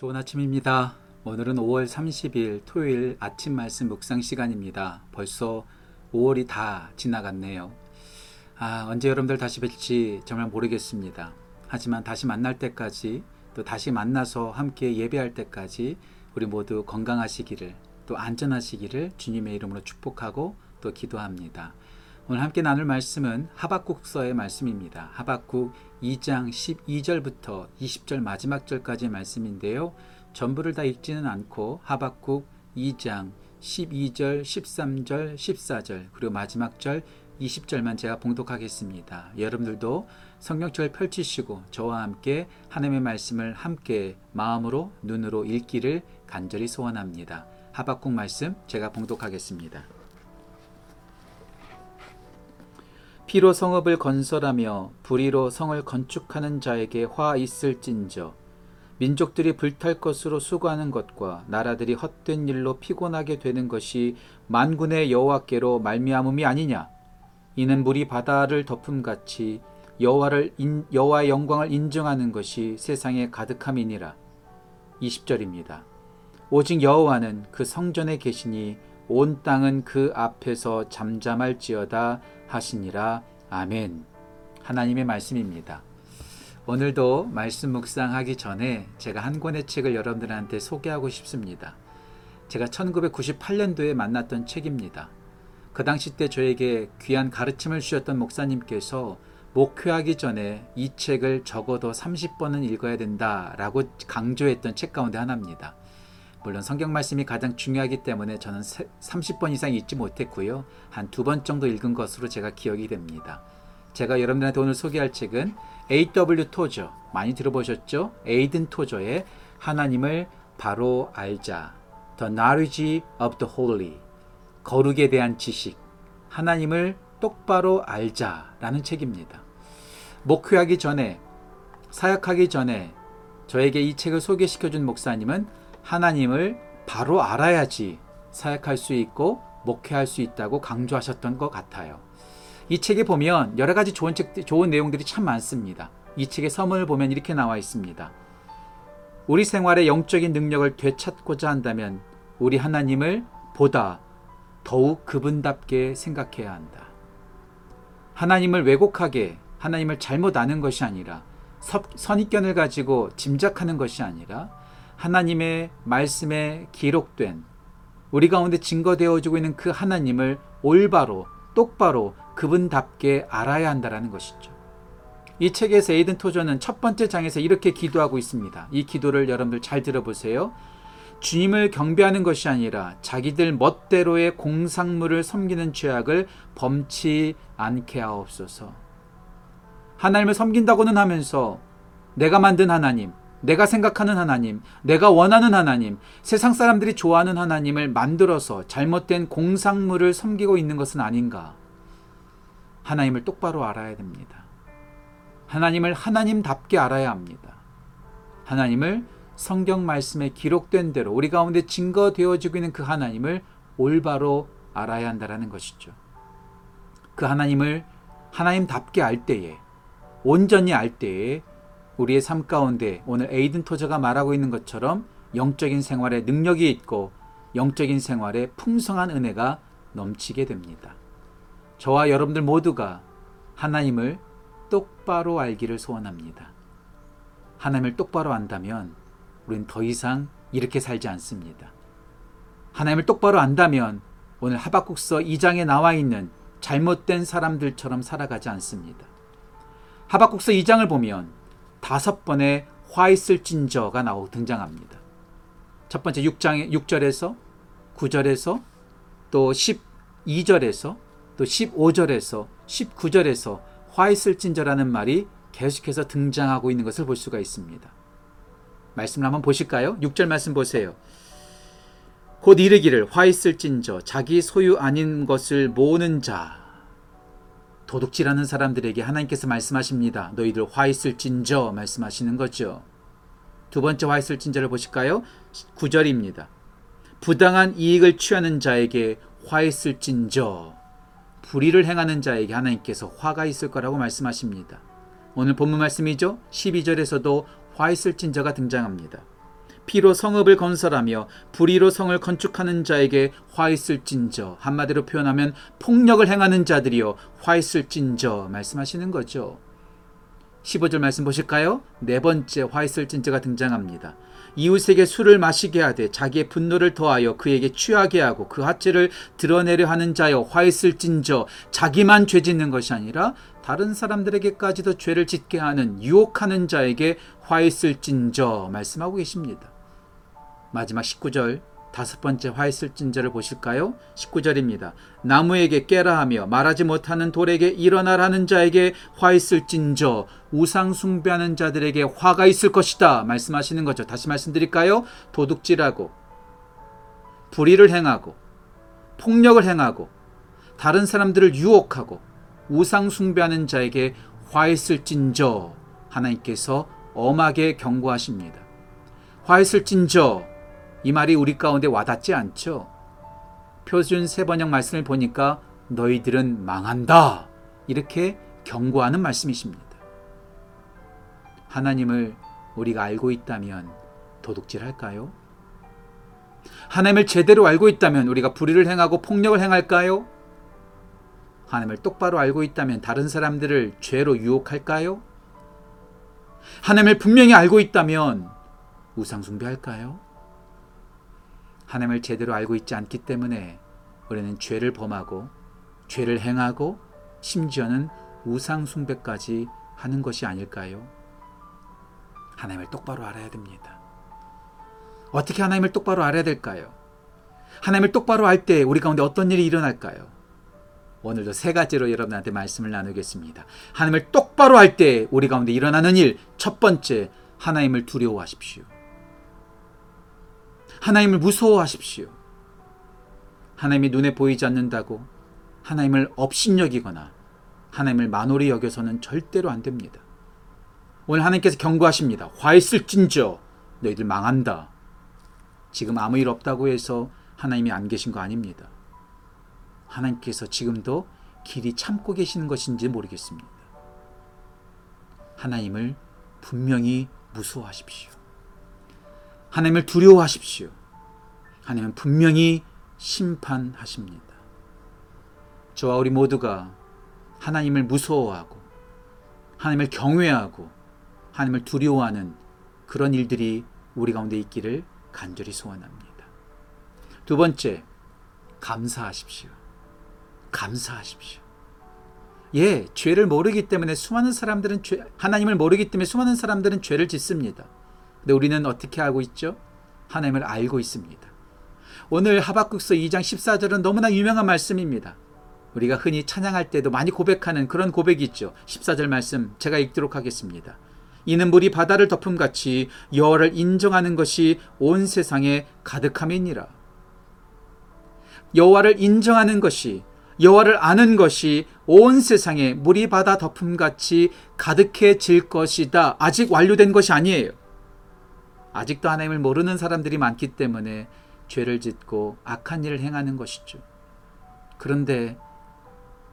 좋은 아침입니다. 오늘은 5월 30일 토요일 아침 말씀 묵상 시간입니다. 벌써 5월이 다 지나갔네요. 아, 언제 여러분들 다시 뵐지 정말 모르겠습니다. 하지만 다시 만날 때까지 또 다시 만나서 함께 예배할 때까지 우리 모두 건강하시기를 또 안전하시기를 주님의 이름으로 축복하고 또 기도합니다. 오늘 함께 나눌 말씀은 하박국서의 말씀입니다. 하박국 2장 12절부터 20절 마지막 절까지의 말씀인데요. 전부를 다 읽지는 않고 하박국 2장 12절, 13절, 14절 그리고 마지막 절 20절만 제가 봉독하겠습니다. 여러분들도 성경책을 펼치시고 저와 함께 하나님의 말씀을 함께 마음으로 눈으로 읽기를 간절히 소원합니다. 하박국 말씀 제가 봉독하겠습니다. 피로 성읍을 건설하며 불의로 성을 건축하는 자에게 화 있을진저 민족들이 불탈 것으로 수고하는 것과 나라들이 헛된 일로 피곤하게 되는 것이 만군의 여호와께로 말미암음이 아니냐 이는 물이 바다를 덮음같이 여호와를 인, 여호와의 영광을 인정하는 것이 세상에 가득함이니라 20절입니다. 오직 여호와는 그 성전에 계시니 온 땅은 그 앞에서 잠잠할지어다 하시니라. 아멘. 하나님의 말씀입니다. 오늘도 말씀 묵상하기 전에 제가 한 권의 책을 여러분들한테 소개하고 싶습니다. 제가 1998년도에 만났던 책입니다. 그 당시 때 저에게 귀한 가르침을 주셨던 목사님께서 목회하기 전에 이 책을 적어도 30번은 읽어야 된다라고 강조했던 책 가운데 하나입니다. 물론 성경 말씀이 가장 중요하기 때문에 저는 30번 이상 읽지 못했고요. 한 두 번 정도 읽은 것으로 제가 기억이 됩니다. 제가 여러분들한테 오늘 소개할 책은 A.W. 토저 많이 들어보셨죠? 에이든 토저의 하나님을 바로 알자 The Knowledge of the Holy 거룩에 대한 지식 하나님을 똑바로 알자라는 책입니다. 목회하기 전에 사역하기 전에 저에게 이 책을 소개시켜 준 목사님은 하나님을 바로 알아야지 사역할 수 있고 목회할 수 있다고 강조하셨던 것 같아요. 이 책에 보면 여러 가지 좋은 책, 좋은 내용들이 참 많습니다. 이 책의 서문을 보면 이렇게 나와 있습니다. 우리 생활의 영적인 능력을 되찾고자 한다면 우리 하나님을 보다 더욱 그분답게 생각해야 한다. 하나님을 왜곡하게 하나님을 잘못 아는 것이 아니라 선입견을 가지고 짐작하는 것이 아니라 하나님의 말씀에 기록된 우리 가운데 증거되어지고 있는 그 하나님을 올바로 똑바로 그분답게 알아야 한다라는 것이죠. 이 책에서 에이든 토저는 첫 번째 장에서 이렇게 기도하고 있습니다. 이 기도를 여러분들 잘 들어보세요. 주님을 경배하는 것이 아니라 자기들 멋대로의 공상물을 섬기는 죄악을 범치 않게 하옵소서. 하나님을 섬긴다고는 하면서 내가 만든 하나님, 내가 생각하는 하나님, 내가 원하는 하나님, 세상 사람들이 좋아하는 하나님을 만들어서 잘못된 공상물을 섬기고 있는 것은 아닌가? 하나님을 똑바로 알아야 됩니다. 하나님을 하나님답게 알아야 합니다. 하나님을 성경 말씀에 기록된 대로 우리 가운데 증거되어지고 있는 그 하나님을 올바로 알아야 한다는 것이죠. 그 하나님을 하나님답게 알 때에 온전히 알 때에 우리의 삶 가운데 오늘 에이든 토저가 말하고 있는 것처럼 영적인 생활에 능력이 있고 영적인 생활에 풍성한 은혜가 넘치게 됩니다. 저와 여러분들 모두가 하나님을 똑바로 알기를 소원합니다. 하나님을 똑바로 안다면 우리는 더 이상 이렇게 살지 않습니다. 하나님을 똑바로 안다면 오늘 하박국서 2장에 나와 있는 잘못된 사람들처럼 살아가지 않습니다. 하박국서 2장을 보면 다섯 번의 화 있을진저가 나오 등장합니다. 첫 번째 6장의 6절에서 9절에서 또 12절에서 또 15절에서 19절에서 화 있을진저라는 말이 계속해서 등장하고 있는 것을 볼 수가 있습니다. 말씀을 한번 보실까요? 6절 말씀 보세요. 곧 이르기를 화 있을진저 자기 소유 아닌 것을 모으는 자 도둑질하는 사람들에게 하나님께서 말씀하십니다. 너희들 화 있을진저 말씀하시는 거죠. 두 번째 화 있을진저를 보실까요? 9절입니다. 부당한 이익을 취하는 자에게 화 있을진저 불의를 행하는 자에게 하나님께서 화가 있을 거라고 말씀하십니다. 오늘 본문 말씀이죠. 12절에서도 화 있을진저가 등장합니다. 피로 성읍을 건설하며 불의로 성을 건축하는 자에게 화 있을진저 한마디로 표현하면 폭력을 행하는 자들이여 화 있을진저 말씀하시는 거죠. 15절 말씀 보실까요? 네 번째 화 있을진저가 등장합니다. 이웃에게 술을 마시게 하되 자기의 분노를 더하여 그에게 취하게 하고 그 하체를 드러내려 하는 자여 화 있을진저 자기만 죄 짓는 것이 아니라 다른 사람들에게까지도 죄를 짓게 하는 유혹하는 자에게 화 있을진저 말씀하고 계십니다. 마지막 19절 다섯 번째 화 있을 진저를 보실까요? 19절입니다. 나무에게 깨라 하며 말하지 못하는 돌에게 일어나라는 자에게 화 있을 진저 우상 숭배하는 자들에게 화가 있을 것이다 말씀하시는 거죠. 다시 말씀드릴까요? 도둑질하고 불의를 행하고 폭력을 행하고 다른 사람들을 유혹하고 우상 숭배하는 자에게 화 있을 진저 하나님께서 엄하게 경고하십니다. 화 있을 진저 이 말이 우리 가운데 와닿지 않죠. 표준 세번역 말씀을 보니까 너희들은 망한다. 이렇게 경고하는 말씀이십니다. 하나님을 우리가 알고 있다면 도둑질 할까요? 하나님을 제대로 알고 있다면 우리가 불의를 행하고 폭력을 행할까요? 하나님을 똑바로 알고 있다면 다른 사람들을 죄로 유혹할까요? 하나님을 분명히 알고 있다면 우상숭배할까요? 하나님을 제대로 알고 있지 않기 때문에 우리는 죄를 범하고 죄를 행하고 심지어는 우상 숭배까지 하는 것이 아닐까요? 하나님을 똑바로 알아야 됩니다. 어떻게 하나님을 똑바로 알아야 될까요? 하나님을 똑바로 알 때 우리 가운데 어떤 일이 일어날까요? 오늘도 세 가지로 여러분한테 말씀을 나누겠습니다. 하나님을 똑바로 할 때 우리 가운데 일어나는 일, 첫 번째, 하나님을 두려워하십시오. 하나님을 무서워하십시오. 하나님이 눈에 보이지 않는다고 하나님을 업신여기거나 하나님을 만홀히 여겨서는 절대로 안 됩니다. 오늘 하나님께서 경고하십니다. 화 있을진저 너희들 망한다. 지금 아무 일 없다고 해서 하나님이 안 계신 거 아닙니다. 하나님께서 지금도 길이 참고 계시는 것인지 모르겠습니다. 하나님을 분명히 무서워하십시오. 하나님을 두려워하십시오. 하나님은 분명히 심판하십니다. 저와 우리 모두가 하나님을 무서워하고 하나님을 경외하고 하나님을 두려워하는 그런 일들이 우리 가운데 있기를 간절히 소원합니다. 두 번째, 감사하십시오. 감사하십시오. 예, 죄를 모르기 때문에 수많은 사람들은 죄, 하나님을 모르기 때문에 수많은 사람들은 죄를 짓습니다. 근데 우리는 어떻게 알고 있죠? 하나님을 알고 있습니다. 오늘 하박국서 2장 14절은 너무나 유명한 말씀입니다. 우리가 흔히 찬양할 때도 많이 고백하는 그런 고백이 있죠. 14절 말씀 제가 읽도록 하겠습니다. 이는 물이 바다를 덮음 같이 여호와를 인정하는 것이 온 세상에 가득함이니라. 여호와를 인정하는 것이 여호와를 아는 것이 온 세상에 물이 바다 덮음 같이 가득해질 것이다. 아직 완료된 것이 아니에요. 아직도 하나님을 모르는 사람들이 많기 때문에 죄를 짓고 악한 일을 행하는 것이죠. 그런데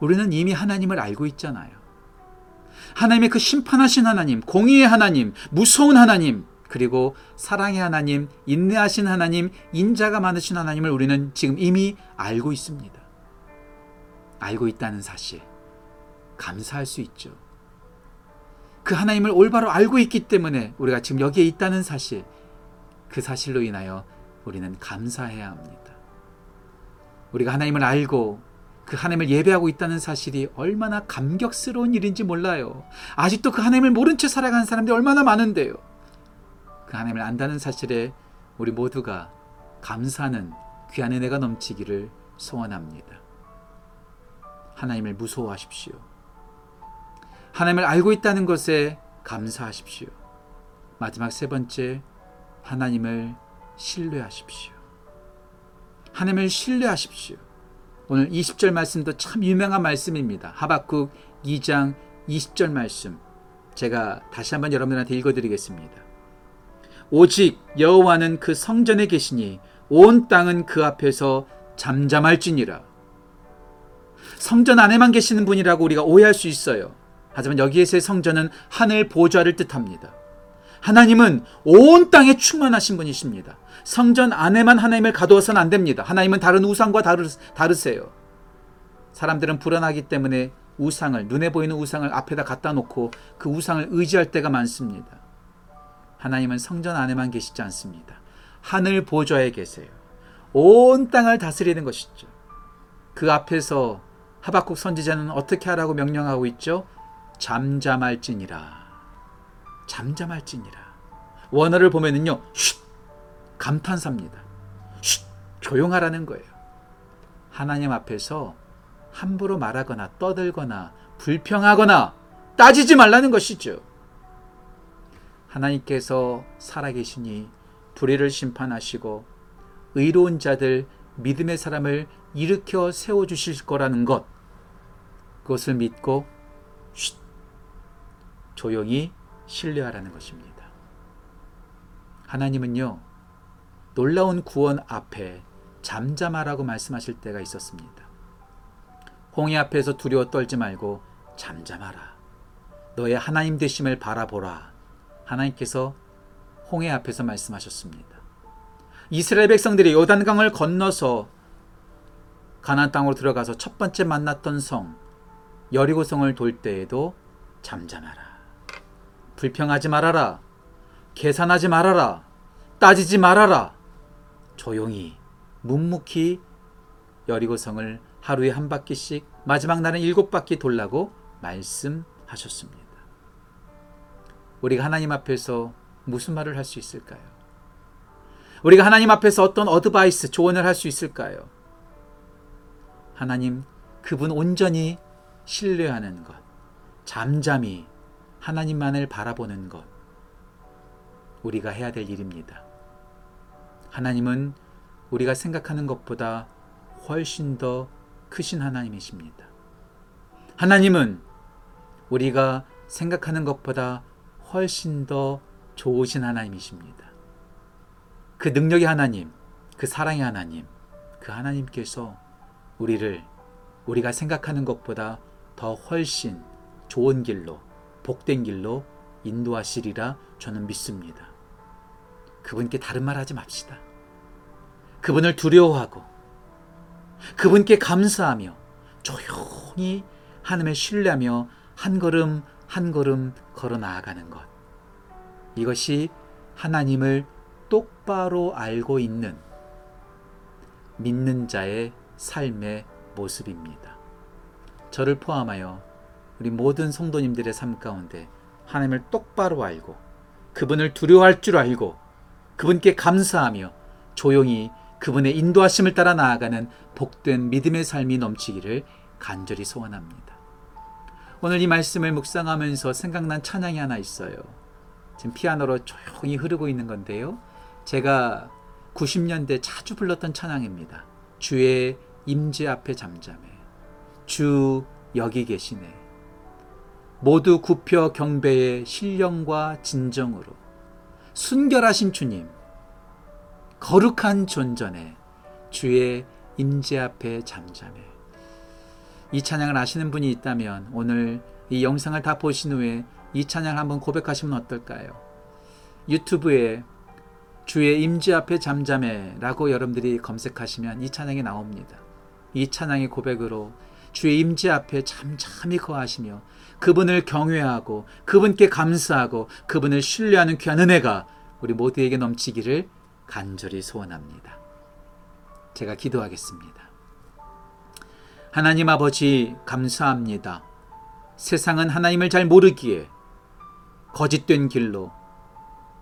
우리는 이미 하나님을 알고 있잖아요. 하나님의 그 심판하신 하나님, 공의의 하나님, 무서운 하나님, 그리고 사랑의 하나님, 인내하신 하나님, 인자가 많으신 하나님을 우리는 지금 이미 알고 있습니다. 알고 있다는 사실, 감사할 수 있죠. 그 하나님을 올바로 알고 있기 때문에 우리가 지금 여기에 있다는 사실, 그 사실로 인하여 우리는 감사해야 합니다. 우리가 하나님을 알고 그 하나님을 예배하고 있다는 사실이 얼마나 감격스러운 일인지 몰라요. 아직도 그 하나님을 모른 채 살아가는 사람들이 얼마나 많은데요. 그 하나님을 안다는 사실에 우리 모두가 감사하는 귀한 은혜가 넘치기를 소원합니다. 하나님을 무서워하십시오. 하나님을 알고 있다는 것에 감사하십시오. 마지막 세 번째, 하나님을 신뢰하십시오. 하나님을 신뢰하십시오. 오늘 20절 말씀도 참 유명한 말씀입니다. 하박국 2장 20절 말씀. 제가 다시 한번 여러분들한테 읽어드리겠습니다. 오직 여호와는 그 성전에 계시니 온 땅은 그 앞에서 잠잠할지니라. 성전 안에만 계시는 분이라고 우리가 오해할 수 있어요. 하지만 여기에서의 성전은 하늘 보좌를 뜻합니다. 하나님은 온 땅에 충만하신 분이십니다. 성전 안에만 하나님을 가두어서는 안 됩니다. 하나님은 다른 우상과 다르, 다르세요. 사람들은 불안하기 때문에 우상을 눈에 보이는 우상을 앞에다 갖다 놓고 그 우상을 의지할 때가 많습니다. 하나님은 성전 안에만 계시지 않습니다. 하늘 보좌에 계세요. 온 땅을 다스리는 것이죠. 그 앞에서 하박국 선지자는 어떻게 하라고 명령하고 있죠? 잠잠할지니라. 잠잠할지니라. 원어를 보면은요, 쉿! 감탄사입니다. 쉿! 조용하라는 거예요. 하나님 앞에서 함부로 말하거나 떠들거나 불평하거나 따지지 말라는 것이죠. 하나님께서 살아계시니 불의를 심판하시고 의로운 자들 믿음의 사람을 일으켜 세워 주실 거라는 것 그것을 믿고 쉿 조용히 신뢰하라는 것입니다. 하나님은요 놀라운 구원 앞에 잠잠하라고 말씀하실 때가 있었습니다. 홍해 앞에서 두려워 떨지 말고 잠잠하라. 너의 하나님 되심을 바라보라. 하나님께서 홍해 앞에서 말씀하셨습니다. 이스라엘 백성들이 요단강을 건너서 가나안 땅으로 들어가서 첫 번째 만났던 성 여리고성을 돌 때에도 잠잠하라. 불평하지 말아라. 계산하지 말아라. 따지지 말아라. 조용히 묵묵히 여리고성을 하루에 한 바퀴씩 마지막 날은 일곱 바퀴 돌라고 말씀하셨습니다. 우리가 하나님 앞에서 무슨 말을 할 수 있을까요? 우리가 하나님 앞에서 어떤 어드바이스, 조언을 할 수 있을까요? 하나님, 그분 온전히 신뢰하는 것, 잠잠히 하나님만을 바라보는 것, 우리가 해야 될 일입니다. 하나님은 우리가 생각하는 것보다 훨씬 더 크신 하나님이십니다. 하나님은 우리가 생각하는 것보다 훨씬 더 좋으신 하나님이십니다. 그 능력의 하나님, 그 사랑의 하나님, 그 하나님께서 우리를 우리가 생각하는 것보다 더 훨씬 좋은 길로, 복된 길로 인도하시리라 저는 믿습니다. 그분께 다른 말 하지 맙시다. 그분을 두려워하고, 그분께 감사하며, 조용히 하나님을 신뢰하며 한 걸음 한 걸음 걸어 나아가는 것. 이것이 하나님을 똑바로 알고 있는 믿는 자의 삶의 모습입니다. 저를 포함하여 우리 모든 성도님들의 삶 가운데 하나님을 똑바로 알고 그분을 두려워할 줄 알고 그분께 감사하며 조용히 그분의 인도하심을 따라 나아가는 복된 믿음의 삶이 넘치기를 간절히 소원합니다. 오늘 이 말씀을 묵상하면서 생각난 찬양이 하나 있어요. 지금 피아노로 조용히 흐르고 있는 건데요. 제가 90년대 자주 불렀던 찬양입니다. 주의 임재 앞에 잠잠해. 주 여기 계시네. 모두 굽혀 경배의 신령과 진정으로 순결하신 주님 거룩한 존전에 주의 임재 앞에 잠잠해. 이 찬양을 아시는 분이 있다면 오늘 이 영상을 다 보신 후에 이 찬양을 한번 고백하시면 어떨까요? 유튜브에 주의 임지 앞에 잠잠해라고 여러분들이 검색하시면 이 찬양이 나옵니다. 이 찬양의 고백으로 주의 임지 앞에 잠잠히 거하시며 그분을 경외하고 그분께 감사하고 그분을 신뢰하는 귀한 은혜가 우리 모두에게 넘치기를 간절히 소원합니다. 제가 기도하겠습니다. 하나님 아버지 감사합니다. 세상은 하나님을 잘 모르기에 거짓된 길로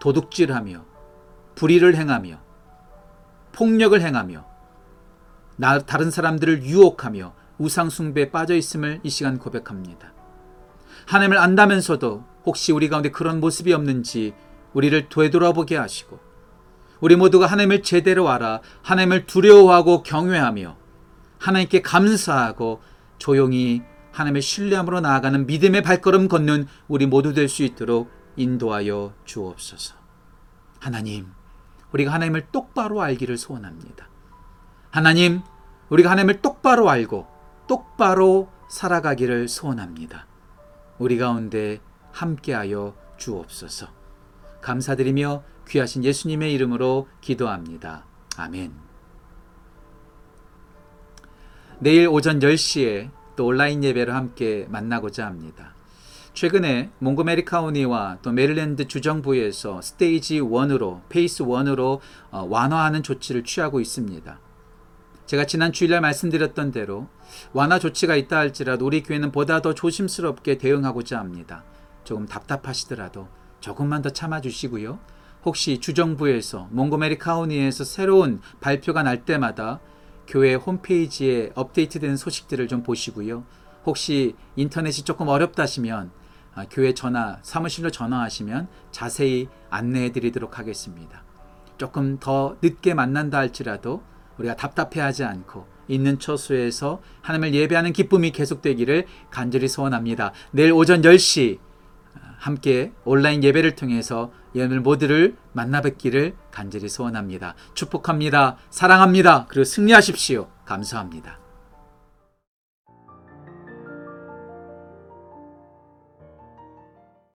도둑질하며 불의를 행하며 폭력을 행하며 나 다른 사람들을 유혹하며 우상 숭배에 빠져 있음을 이 시간 고백합니다. 하나님을 안다면서도 혹시 우리 가운데 그런 모습이 없는지 우리를 되돌아보게 하시고 우리 모두가 하나님을 제대로 알아 하나님을 두려워하고 경외하며 하나님께 감사하고 조용히 하나님의 신뢰함으로 나아가는 믿음의 발걸음 걷는 우리 모두 될 수 있도록 인도하여 주옵소서. 하나님, 우리가 하나님을 똑바로 알기를 소원합니다. 하나님, 우리가 하나님을 똑바로 알고 똑바로 살아가기를 소원합니다. 우리 가운데 함께하여 주옵소서. 감사드리며 귀하신 예수님의 이름으로 기도합니다. 아멘. 내일 오전 10시에 또 온라인 예배로 함께 만나고자 합니다. 최근에 몽고메리 카운티와 또 메릴랜드 주정부에서 stage 1으로 phase 1으로 어, 완화하는 조치를 취하고 있습니다. 제가 지난 주일날 말씀드렸던 대로 완화 조치가 있다 할지라도 우리 교회는 보다 더 조심스럽게 대응하고자 합니다. 조금 답답하시더라도 조금만 더 참아 주시고요. 혹시 주정부에서 몽고메리 카운티에서 새로운 발표가 날 때마다 교회 홈페이지에 업데이트된 소식들을 좀 보시고요. 혹시 인터넷이 조금 어렵다시면 아, 교회 전화 사무실로 전화하시면 자세히 안내해 드리도록 하겠습니다. 조금 더 늦게 만난다 할지라도 우리가 답답해하지 않고 있는 처소에서 하나님을 예배하는 기쁨이 계속되기를 간절히 소원합니다. 내일 오전 10시 함께 온라인 예배를 통해서 여러분 모두를 만나 뵙기를 간절히 소원합니다. 축복합니다. 사랑합니다. 그리고 승리하십시오. 감사합니다.